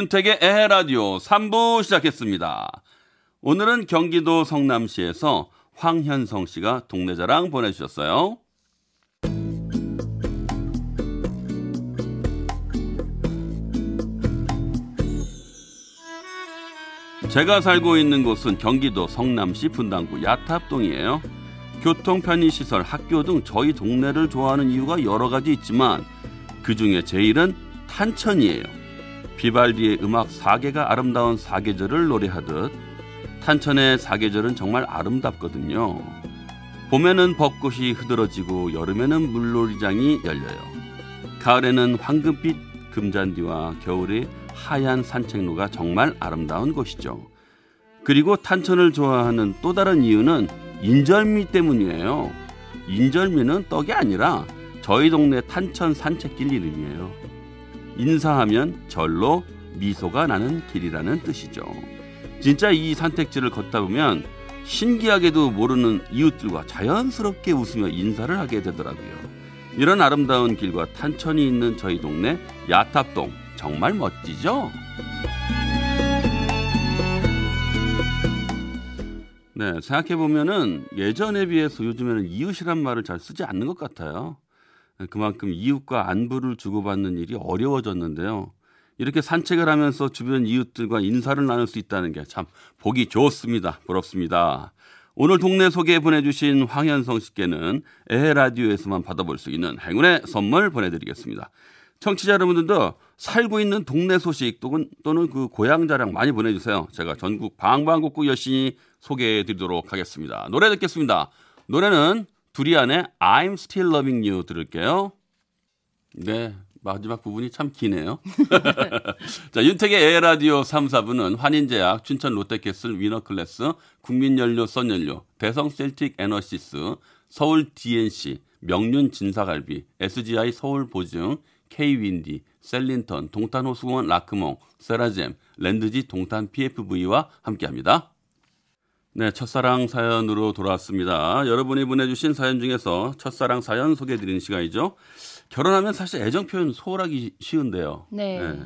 윤택의 에헤라디오 3부 시작했습니다. 오늘은 경기도 성남시에서 황현성 씨가 동네 자랑 보내주셨어요. 제가 살고 있는 곳은 경기도 성남시 분당구 야탑동이에요. 교통 편의시설, 학교 등 저희 동네를 좋아하는 이유가 여러 가지 있지만 그 중에 제일은 탄천이에요. 비발디의 음악 사계가 아름다운 사계절을 노래하듯 탄천의 사계절은 정말 아름답거든요. 봄에는 벚꽃이 흐드러지고 여름에는 물놀이장이 열려요. 가을에는 황금빛 금잔디와 겨울에 하얀 산책로가 정말 아름다운 곳이죠. 그리고 탄천을 좋아하는 또 다른 이유는 인절미 때문이에요. 인절미는 떡이 아니라 저희 동네 탄천 산책길 이름이에요. 인사하면 절로 미소가 나는 길이라는 뜻이죠. 진짜 이 산책지를 걷다 보면 신기하게도 모르는 이웃들과 자연스럽게 웃으며 인사를 하게 되더라고요. 이런 아름다운 길과 탄천이 있는 저희 동네 야탑동 정말 멋지죠? 네, 생각해 보면은 예전에 비해서 요즘에는 이웃이란 말을 잘 쓰지 않는 것 같아요. 그만큼 이웃과 안부를 주고받는 일이 어려워졌는데요. 이렇게 산책을 하면서 주변 이웃들과 인사를 나눌 수 있다는 게 참 보기 좋습니다. 부럽습니다. 오늘 동네 소개 보내주신 황현성 씨께는 에헤라디오에서만 받아볼 수 있는 행운의 선물 보내드리겠습니다. 청취자 여러분들도 살고 있는 동네 소식 또는, 또는 그 고향 자랑 많이 보내주세요. 제가 전국 방방곡곡 열심히 소개해 드리도록 하겠습니다. 노래 듣겠습니다. 노래는 두리안의 I'm Still Loving You 들을게요. 네. 마지막 부분이 참 기네요. 자, 윤택의 에헤라디오 3, 4부는 환인제약, 춘천 롯데캐슬 위너클래스, 국민연료 썬연료, 대성 셀틱 에너시스, 서울 DNC, 명륜 진사갈비, SGI 서울보증, K윈디, 셀린턴, 동탄호수공원 라크몽, 세라젬, 랜드지 동탄 PFV와 함께합니다. 네, 첫사랑 사연으로 돌아왔습니다. 여러분이 보내주신 사연 중에서 첫사랑 사연 소개해드리는 시간이죠. 결혼하면 사실 애정 표현 소홀하기 쉬운데요. 네. 네.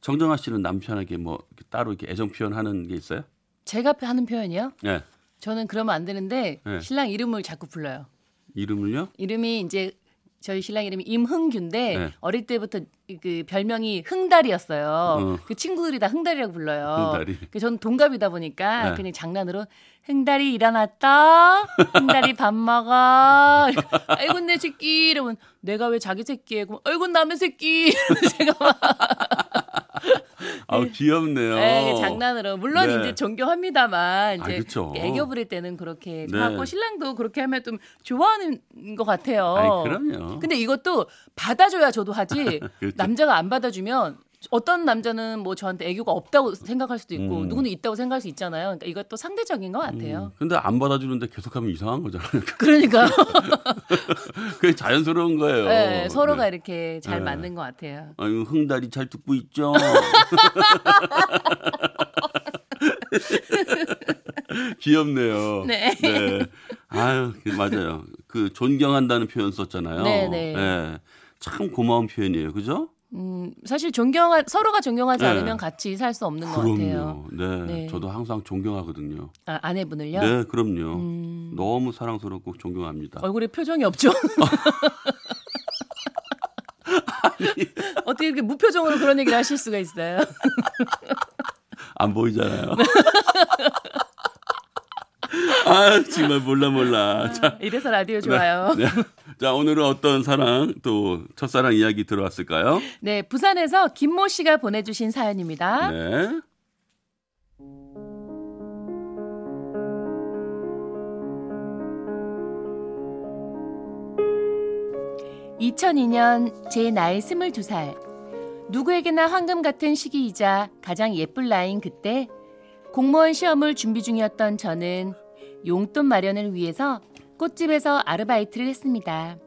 정정아 씨는 남편에게 뭐 따로 이렇게 애정 표현하는 게 있어요? 제가 하는 표현이요? 네. 저는 그러면 안 되는데 네. 신랑 이름을 자꾸 불러요. 이름을요? 이름이 이제 저희 신랑 이름이 임흥규인데 네. 어릴 때부터 그 별명이 흥달이었어요. 어. 그 친구들이 다 흥달이라고 불러요. 흥달이. 그 저는 동갑이다 보니까 네. 그냥 장난으로 흥달이 일어났다. 흥달이 밥 먹어. 아이고 내 새끼 이러면 내가 왜 자기 새끼에 아이고 남의 새끼 제가 막 아 귀엽네요. 네, 장난으로 물론 네. 이제 존경합니다만 이제 아, 애교 부릴 때는 그렇게 네. 하고 신랑도 그렇게 하면 좀 좋아하는 것 같아요. 아이, 그럼요. 근데 이것도 받아줘야 저도 하지 그렇죠. 남자가 안 받아주면 어떤 남자는 뭐 저한테 애교가 없다고 생각할 수도 있고 음. 누구는 있다고 생각할 수 있잖아요. 그러니까 이것도 상대적인 것 같아요. 음. 근데 안 받아주는데 계속하면 이상한 거잖아요. 그러니까 그게 자연스러운 거예요. 네, 서로가 네. 이렇게 잘 네. 맞는 것 같아요. 아유 흥다리 잘 듣고 있죠. 귀엽네요. 네. 네. 아유 그 맞아요. 그 존경한다는 표현 썼잖아요. 네, 네. 네. 참 고마운 표현이에요. 그죠? 음, 사실 존경하 서로가 존경하지 네. 않으면 같이 살 수 없는 그럼요. 것 같아요. 네. 네. 저도 항상 존경하거든요. 아, 아내분을요? 네, 그럼요. 음... 너무 사랑스럽고 존경합니다. 얼굴에 표정이 없죠? 어떻게 이렇게 무표정으로 그런 얘기를 하실 수가 있어요? 안 보이잖아요. 아, 정말 몰라 몰라. 자, 이래서 라디오 좋아요. 네, 네. 자, 오늘은 어떤 사랑 또 첫사랑 이야기 들어왔을까요? 네, 부산에서 김모 씨가 보내주신 사연입니다. 네. 2002년 제 나이 22살. 누구에게나 황금 같은 시기이자 가장 예쁠 나이인 그때 공무원 시험을 준비 중이었던 저는 용돈 마련을 위해서 꽃집에서 아르바이트를 했습니다.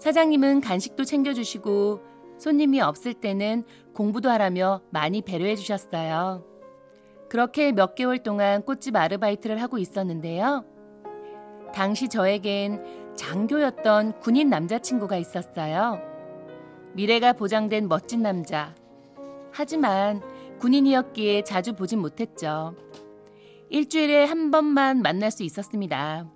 사장님은 간식도 챙겨주시고 손님이 없을 때는 공부도 하라며 많이 배려해 주셨어요. 그렇게 몇 개월 동안 꽃집 아르바이트를 하고 있었는데요. 당시 저에겐 장교였던 군인 남자친구가 있었어요. 미래가 보장된 멋진 남자. 하지만 군인이었기에 자주 보진 못했죠. 일주일에 한 번만 만날 수 있었습니다.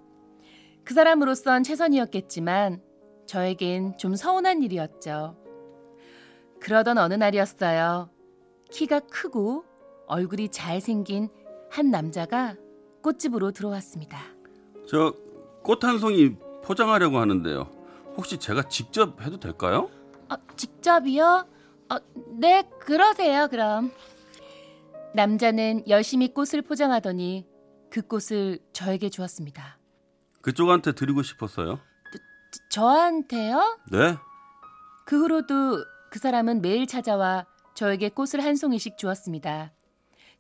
그 사람으로선 최선이었겠지만 저에겐 좀 서운한 일이었죠. 그러던 어느 날이었어요. 키가 크고 얼굴이 잘생긴 한 남자가 꽃집으로 들어왔습니다. 저 꽃 한 송이 포장하려고 하는데요. 혹시 제가 직접 해도 될까요? 어, 직접이요? 어, 네, 그러세요, 그럼. 남자는 열심히 꽃을 포장하더니 그 꽃을 저에게 주었습니다. 그쪽한테 드리고 싶었어요. 저한테요? 네. 그 후로도 그 사람은 매일 찾아와 저에게 꽃을 한 송이씩 주었습니다.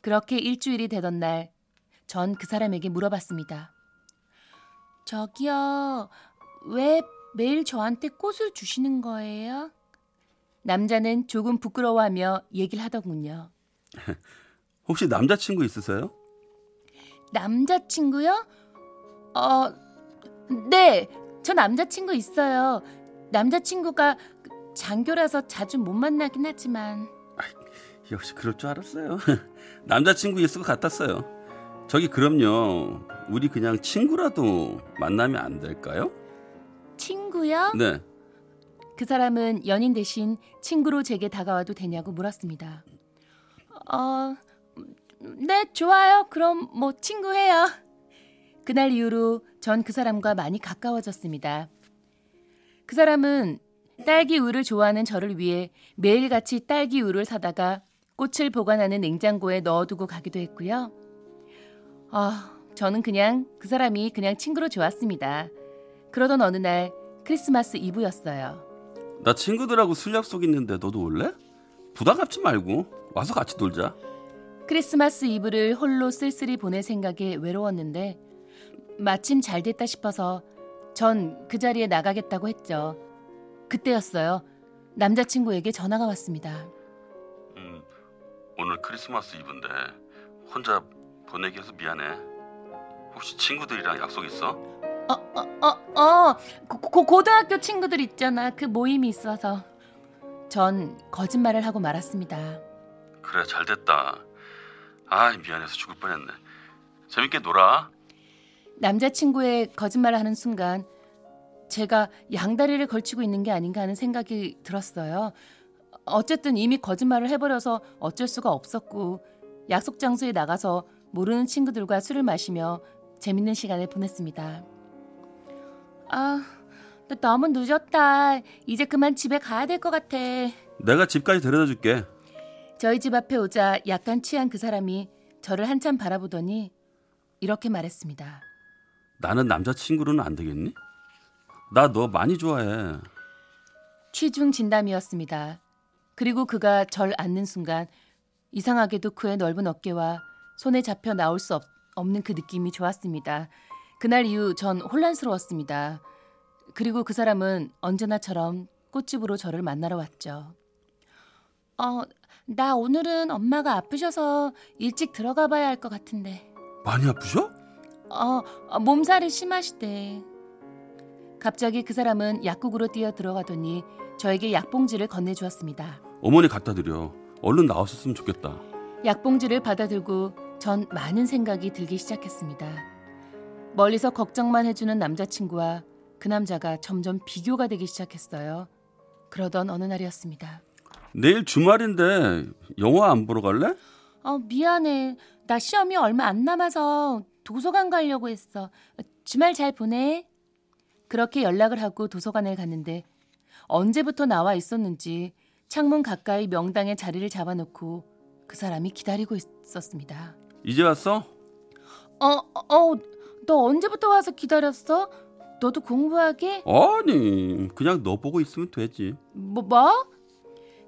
그렇게 일주일이 되던 날, 전 그 사람에게 물어봤습니다. 저기요, 왜 매일 저한테 꽃을 주시는 거예요? 남자는 조금 부끄러워하며 얘기를 하더군요. 혹시 남자친구 있으세요? 남자친구요? 어, 네, 저 남자친구 있어요. 남자친구가 장교라서 자주 못 만나긴 하지만. 역시 그럴 줄 알았어요. 남자친구 있을 것 같았어요. 저기 그럼요. 우리 그냥 친구라도 만나면 안 될까요? 친구요? 네. 그 사람은 연인 대신 친구로 제게 다가와도 되냐고 물었습니다. 어, 네, 좋아요. 그럼 뭐 친구해요. 그날 이후로 전 그 사람과 많이 가까워졌습니다. 그 사람은 딸기 우유를 좋아하는 저를 위해 매일같이 딸기 우유를 사다가 꽃을 보관하는 냉장고에 넣어두고 가기도 했고요. 아, 저는 그냥 그 사람이 그냥 친구로 좋았습니다. 그러던 어느 날 크리스마스 이브였어요. 나 친구들하고 술 약속 있는데 너도 올래? 부담 갖지 말고 와서 같이 놀자. 크리스마스 이브를 홀로 쓸쓸히 보낼 생각에 외로웠는데 마침 잘 됐다 싶어서 전 그 자리에 나가겠다고 했죠. 그때였어요. 남자친구에게 전화가 왔습니다. 음, 오늘 크리스마스 이브인데 혼자 보내기 해서 미안해. 혹시 친구들이랑 약속 있어? 어, 어, 어, 어. 고, 고, 고등학교 친구들 있잖아. 그 모임이 있어서. 전 거짓말을 하고 말았습니다. 그래 잘 됐다. 아 미안해서 죽을 뻔했네. 재밌게 놀아. 남자친구의 거짓말을 하는 순간 제가 양다리를 걸치고 있는 게 아닌가 하는 생각이 들었어요. 어쨌든 이미 거짓말을 해버려서 어쩔 수가 없었고 약속 장소에 나가서 모르는 친구들과 술을 마시며 재밌는 시간을 보냈습니다. 아, 나 너무 늦었다. 이제 그만 집에 가야 될 것 같아. 내가 집까지 데려다 줄게. 저희 집 앞에 오자 약간 취한 그 사람이 저를 한참 바라보더니 이렇게 말했습니다. 나는 남자친구로는 안 되겠니? 나 너 많이 좋아해. 취중 진담이었습니다. 그리고 그가 절 안는 순간 이상하게도 그의 넓은 어깨와 손에 잡혀 나올 수 없, 없는 그 느낌이 좋았습니다. 그날 이후 전 혼란스러웠습니다. 그리고 그 사람은 언제나처럼 꽃집으로 저를 만나러 왔죠. 어, 나 오늘은 엄마가 아프셔서 일찍 들어가 봐야 할 것 같은데. 많이 아프셔? 어, 어, 몸살이 심하시대. 갑자기 그 사람은 약국으로 뛰어 들어가더니 저에게 약봉지를 건네주었습니다. 어머니 갖다 드려. 얼른 나왔었으면 좋겠다. 약봉지를 받아들고 전 많은 생각이 들기 시작했습니다. 멀리서 걱정만 해주는 남자친구와 그 남자가 점점 비교가 되기 시작했어요. 그러던 어느 날이었습니다. 내일 주말인데 영화 안 보러 갈래? 어, 미안해. 나 시험이 얼마 안 남아서 도서관 가려고 했어. 주말 잘 보내. 그렇게 연락을 하고 도서관을 갔는데 언제부터 나와 있었는지 창문 가까이 명당에 자리를 잡아놓고 그 사람이 기다리고 있었습니다. 이제 왔어? 어, 어, 너 언제부터 와서 기다렸어? 너도 공부하게? 아니, 그냥 너 보고 있으면 되지. 뭐, 뭐?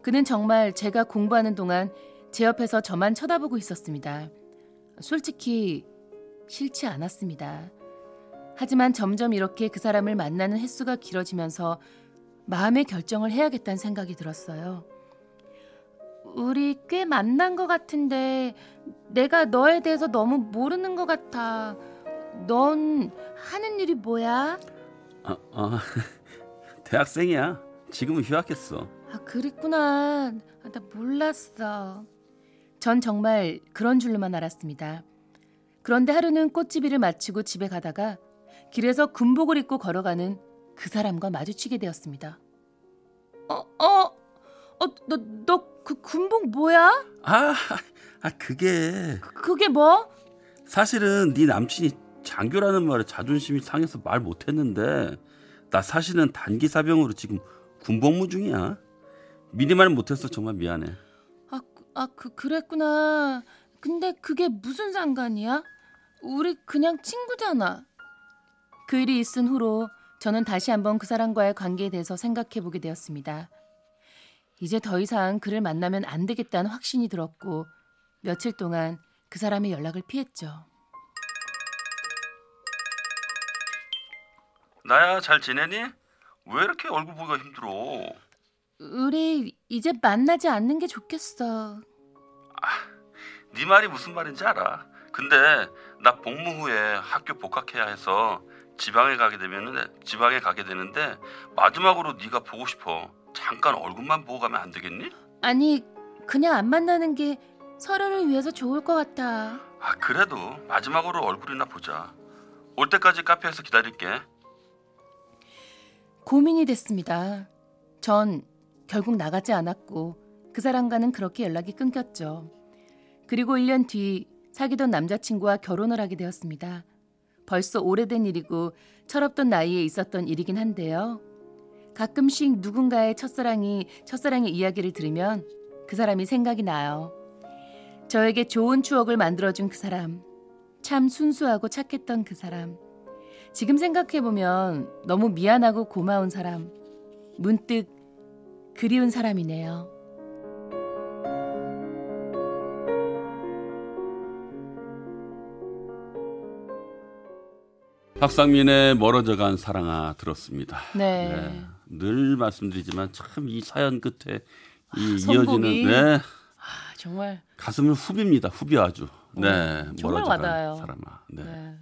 그는 정말 제가 공부하는 동안 제 옆에서 저만 쳐다보고 있었습니다. 솔직히 싫지 않았습니다. 하지만 점점 이렇게 그 사람을 만나는 횟수가 길어지면서 마음의 결정을 해야겠다는 생각이 들었어요. 우리 꽤 만난 것 같은데 내가 너에 대해서 너무 모르는 것 같아. 넌 하는 일이 뭐야? 아, 아 대학생이야. 지금은 휴학했어. 아, 그랬구나. 아, 나 몰랐어. 전 정말 그런 줄로만 알았습니다. 그런데 하루는 꽃집일을 마치고 집에 가다가 길에서 군복을 입고 걸어가는 그 사람과 마주치게 되었습니다. 어, 어, 어, 너, 너 그 군복 뭐야? 아, 아 그게 그- 그게 뭐? 사실은 네 남친이 장교라는 말에 자존심이 상해서 말 못했는데 나 사실은 단기 사병으로 지금 군복무 중이야. 미리 말 못해서 정말 미안해. 아, 그- 아, 그, 그랬구나. 근데 그게 무슨 상관이야? 우리 그냥 친구잖아. 그 일이 있은 후로 저는 다시 한번 그 사람과의 관계에 대해서 생각해 보게 되었습니다. 이제 더 이상 그를 만나면 안 되겠다는 확신이 들었고 며칠 동안 그 사람의 연락을 피했죠. 나야 잘 지내니? 왜 이렇게 얼굴 보기가 힘들어? 우리 이제 만나지 않는 게 좋겠어. 네 말이 무슨 말인지 알아. 근데 나 복무 후에 학교 복학해야 해서 지방에 가게 되면은 지방에 가게 되는데 마지막으로 네가 보고 싶어. 잠깐 얼굴만 보고 가면 안 되겠니? 아니, 그냥 안 만나는 게 서로를 위해서 좋을 것 같아. 아 그래도 마지막으로 얼굴이나 보자. 올 때까지 카페에서 기다릴게. 고민이 됐습니다. 전 결국 나가지 않았고 그 사람과는 그렇게 연락이 끊겼죠. 그리고 1년 뒤 사귀던 남자친구와 결혼을 하게 되었습니다. 벌써 오래된 일이고 철없던 나이에 있었던 일이긴 한데요. 가끔씩 누군가의 첫사랑이 첫사랑의 이야기를 들으면 그 사람이 생각이 나요. 저에게 좋은 추억을 만들어준 그 사람. 참 순수하고 착했던 그 사람. 지금 생각해보면 너무 미안하고 고마운 사람. 문득 그리운 사람이네요. 박상민의 멀어져간 사랑아 들었습니다. 네. 늘 말씀드리지만 참 이 사연 끝에 이 선곡이. 이어지는 네, 아, 정말. 가슴을 후빕니다. 후비 아주. 네, 정말 멀어져간. 사람아. 네. 네.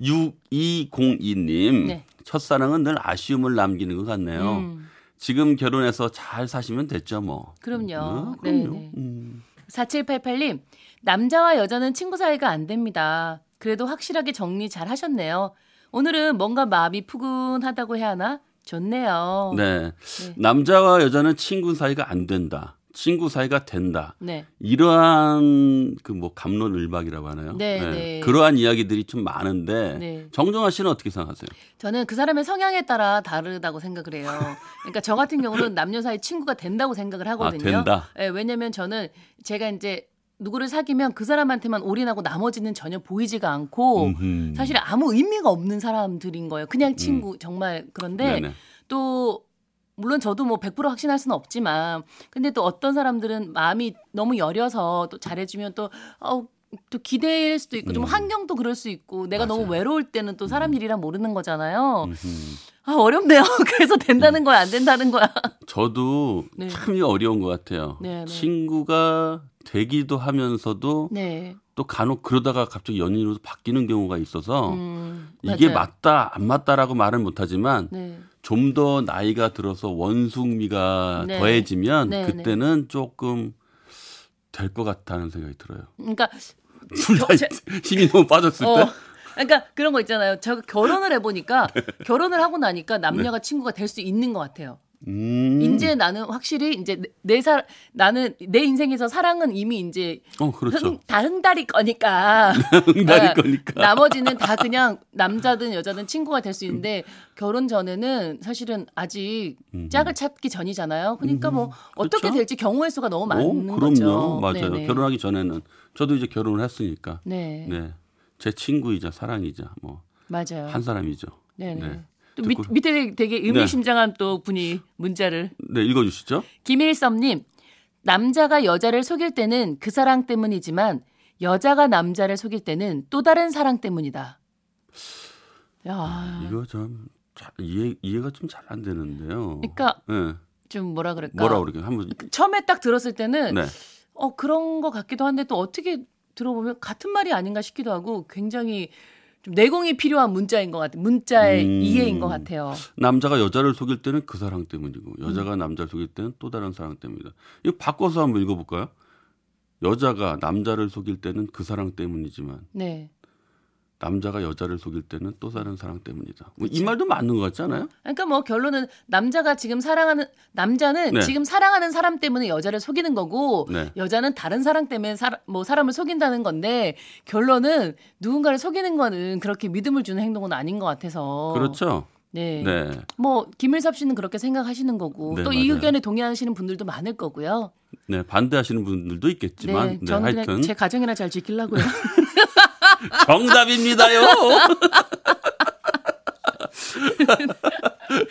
6202님 네. 첫사랑은 늘 아쉬움을 남기는 것 같네요. 음, 지금 결혼해서 잘 사시면 됐죠 뭐. 그럼요. 어, 네, 그럼요. 네. 음. 4788님, 남자와 여자는 친구 사이가 안 됩니다. 그래도 확실하게 정리 잘 하셨네요. 오늘은 뭔가 마음이 푸근하다고 해야 하나? 좋네요. 네. 네. 남자와 여자는 친구 사이가 안 된다. 친구 사이가 된다. 네. 이러한 그 뭐 감론을박이라고 하나요? 네, 네. 그러한 이야기들이 좀 많은데 네. 정정아 씨는 어떻게 생각하세요? 저는 그 사람의 성향에 따라 다르다고 생각을 해요. 그러니까 저 같은 경우는 남녀 사이 친구가 된다고 생각을 하거든요. 아, 된다? 예, 왜냐면 저는 제가 이제 누구를 사귀면 그 사람한테만 올인하고 나머지는 전혀 보이지가 않고 음흠. 사실 아무 의미가 없는 사람들인 거예요. 그냥 친구 정말 그런데 음. 네네. 또 물론 저도 뭐 100% 확신할 수는 없지만 근데 또 어떤 사람들은 마음이 너무 여려서 또 잘해주면 또 어, 또 기대일 수도 있고 좀 음. 환경도 그럴 수 있고 내가 맞아요. 음. 너무 외로울 때는 또 사람 일이라 모르는 거잖아요. 음흠. 아 어렵네요. 그래서 된다는 거야 안 된다는 거야. 저도 네. 참 어려운 것 같아요. 네, 네. 친구가 되기도 하면서도 네. 또 간혹 그러다가 갑자기 연인으로 바뀌는 경우가 있어서 음, 이게. 맞다 안 맞다라고 말은 못하지만 네. 좀더 나이가 들어서 원숭미가 네. 더해지면 네, 그때는 조금 될 것 같다는 생각이 들어요. 그러니까 둘다 제- 힘이 너무 빠졌을 어. 때. 그러니까 그런 거 있잖아요. 저 결혼을 해보니까 결혼을 하고 나니까 남녀가 네. 친구가 될 수 있는 것 같아요. 음. 이제 나는 확실히 이제 내사 나는 내 인생에서 사랑은 이미 이제 어 그렇죠. 흥, 다 흥다리 거니까 흥다리 어, 거니까. 나머지는 다 그냥 남자든 여자든 친구가 될 수 있는데 결혼 전에는 사실은 아직 음. 짝을 찾기 전이잖아요. 그러니까 뭐 어떻게 그렇죠. 될지 경우의 수가 너무 오, 많은 그럼요. 거죠. 맞아요. 네네. 결혼하기 전에는 저도 이제 결혼을 했으니까. 네, 네. 제 친구이자 사랑이자 뭐한 맞아요. 사람이죠. 네네. 네. 또 밑, 밑에 되게 의미심장한 또 분이 문자를 네, 읽어 주시죠. 김일섭님 남자가 여자를 속일 때는 그 사랑 때문이지만 여자가 남자를 속일 때는 또 다른 사랑 때문이다. 야, 이거 좀 잘, 이해 이해가 좀 잘 안 되는데요. 그러니까 예. 좀 뭐라 그럴까? 뭐라 그러게 한번 처음에 딱 들었을 때는 네. 어 그런 것 같기도 한데 또 어떻게 들어보면 같은 말이 아닌가 싶기도 하고 굉장히 좀 내공이 필요한 문자인 것 같아요. 문자의 음. 이해인 것 같아요. 남자가 여자를 속일 때는 그 사랑 때문이고 음. 여자가 남자를 속일 때는 또 다른 사랑 때문이다. 이거 바꿔서 한번 읽어볼까요? 여자가 남자를 속일 때는 그 사랑 때문이지만 네. 남자가 여자를 속일 때는 또 다른 사랑 때문이다. 뭐 이 말도 맞는 것 같지 않아요? 그러니까 뭐 결론은 남자가 지금 사랑하는 남자는 네. 지금 사랑하는 사람 때문에 여자를 속이는 거고 네. 여자는 다른 사람 때문에 사, 뭐 사람을 속인다는 건데 결론은 누군가를 속이는 거는 그렇게 믿음을 주는 행동은 아닌 것 같아서 그렇죠. 네. 네. 뭐 김일섭 씨는 그렇게 생각하시는 거고 네, 또이 맞아요. 의견에 동의하시는 분들도 많을 거고요. 네, 반대하시는 분들도 있겠지만 네, 네, 저는 하여튼 제 가정이나 잘 지키려고요. 정답입니다요.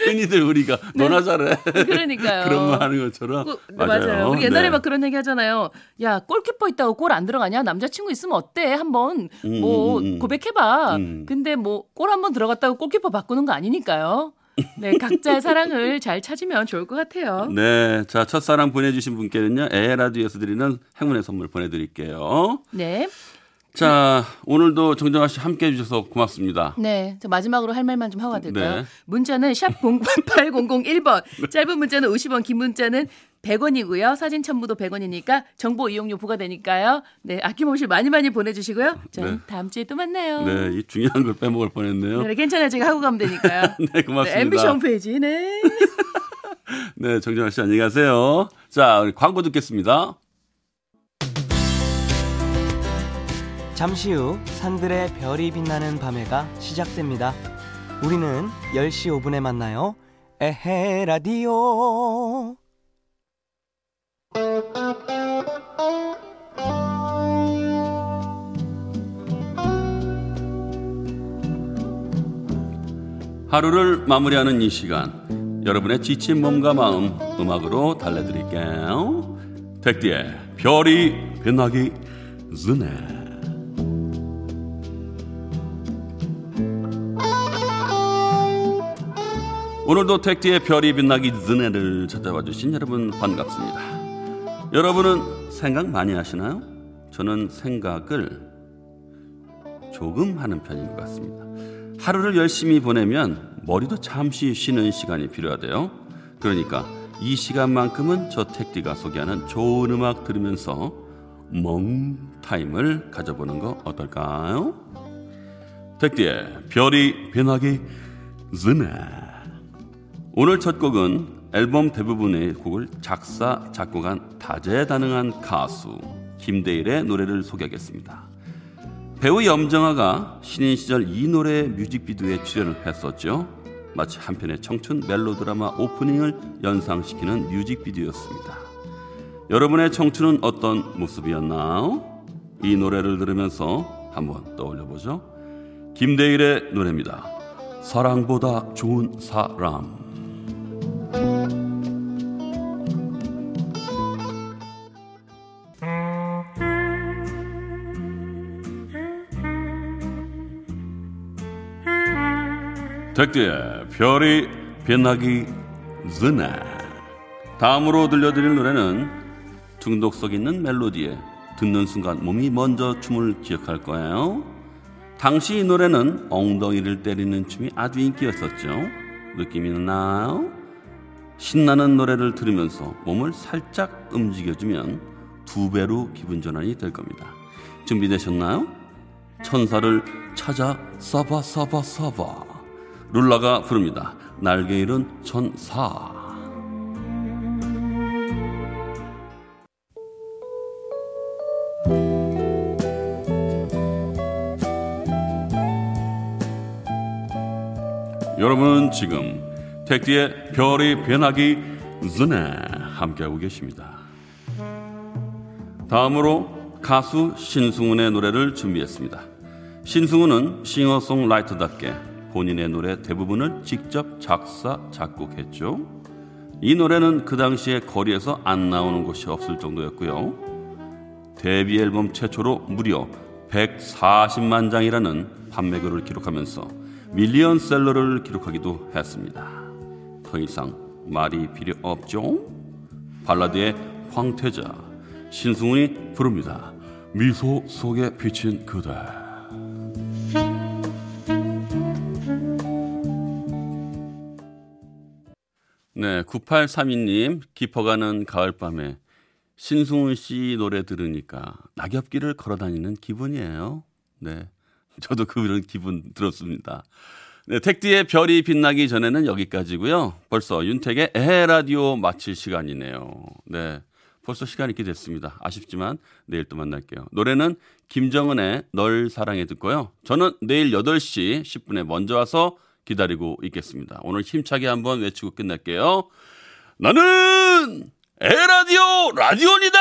흔히들 우리가 너나 잘해 그러니까요. 그런 말 하는 것처럼 그, 네, 맞아요. 우리 옛날에 네. 막 그런 얘기 하잖아요. 야, 골키퍼 있다고 골 안 들어가냐? 남자친구 있으면 어때? 한번 뭐 음, 음, 음. 고백해봐. 음. 근데 뭐 골 한번 들어갔다고 골키퍼 바꾸는 거 아니니까요. 네, 각자의 사랑을 잘 찾으면 좋을 것 같아요. 네, 자 첫사랑 보내주신 분께는요 에라디오에서 드리는 행운의 선물 보내드릴게요. 네. 자 오늘도 정정아 씨 함께 해주셔서 고맙습니다. 네. 저 마지막으로 할 말만 좀 하고 될까요? 네. 문자는 샵 08001번. 짧은 문자는 50원, 긴 문자는 100원이고요. 사진 첨부도 100원이니까 정보 이용료 부과되니까요. 네, 아낌없이 많이 많이 보내주시고요. 저는 네. 다음 주에 또 만나요. 네, 이 중요한 걸 빼먹을 뻔했네요. 네, 괜찮아요. 제가 하고 가면 되니까요. 네, 고맙습니다. 네, MBC 홈페이지. 네. 네, 정정아 씨 안녕히 가세요. 자, 우리 광고 듣겠습니다. 잠시 후 산들의 별이 빛나는 밤해가 시작됩니다. 우리는 10시 5분에 만나요. 에헤 라디오. 하루를 마무리하는 이 시간 여러분의 지친 몸과 마음 음악으로 달래드릴게요 택디의 별이 빛나기 전에 오늘도 택디의 별이 빛나기 전에를 찾아와 주신 여러분 반갑습니다 여러분은 생각 많이 하시나요? 저는 생각을 조금 하는 편인 것 같습니다 하루를 열심히 보내면 머리도 잠시 쉬는 시간이 필요하대요. 그러니까 이 시간만큼은 저 택디가 소개하는 좋은 음악 들으면서 멍 타임을 가져보는 거 어떨까요? 택디의 별이 변하기 전에 오늘 첫 곡은 앨범 대부분의 곡을 작사 작곡한 다재다능한 가수 김대일의 노래를 소개하겠습니다. 배우 염정아가 신인 시절 이 노래의 뮤직비디오에 출연을 했었죠. 마치 한편의 청춘 멜로드라마 오프닝을 연상시키는 뮤직비디오였습니다. 여러분의 청춘은 어떤 모습이었나요? 이 노래를 들으면서 한번 떠올려보죠. 김대일의 노래입니다. 사랑보다 좋은 사람. 덕디의 별이 빛나기 전에 다음으로 들려드릴 노래는 중독성 있는 멜로디에 듣는 순간 몸이 먼저 춤을 기억할 거예요. 당시 이 노래는 엉덩이를 때리는 춤이 아주 인기였었죠. 느낌이 나요? 신나는 노래를 들으면서 몸을 살짝 움직여주면 두 배로 기분 전환이 될 겁니다. 준비되셨나요? 천사를 찾아 사바 사바 사바 룰라가 부릅니다. 날개 잃은 천사. 여러분은 지금 택디의 별이 변하기 전에 함께하고 계십니다. 다음으로 가수 신승훈의 노래를 준비했습니다. 신승훈은 싱어송라이터답게 본인의 노래 대부분을 직접 작사, 작곡했죠. 이 노래는 그 당시에 거리에서 안 나오는 곳이 없을 정도였고요. 데뷔 앨범 최초로 무려 140만 장이라는 판매고를 기록하면서 밀리언셀러를 기록하기도 했습니다. 더 이상 말이 필요 없죠? 발라드의 황태자 신승훈이 부릅니다. 미소 속에 비친 그대. 네, 9832님 깊어가는 가을밤에 신승훈 씨 노래 들으니까 낙엽길을 걸어 다니는 기분이에요. 네, 저도 그런 기분 들었습니다. 네, 택디의 별이 빛나기 전에는 여기까지고요. 벌써 윤택의 에헤 라디오 마칠 시간이네요. 네, 벌써 시간이 이렇게 됐습니다. 아쉽지만 내일 또 만날게요. 노래는 김정은의 널 사랑해 듣고요. 저는 내일 8시 10분에 먼저 와서 기다리고 있겠습니다. 오늘 힘차게 한번 외치고 끝낼게요. 나는 에라디오 라디오니다!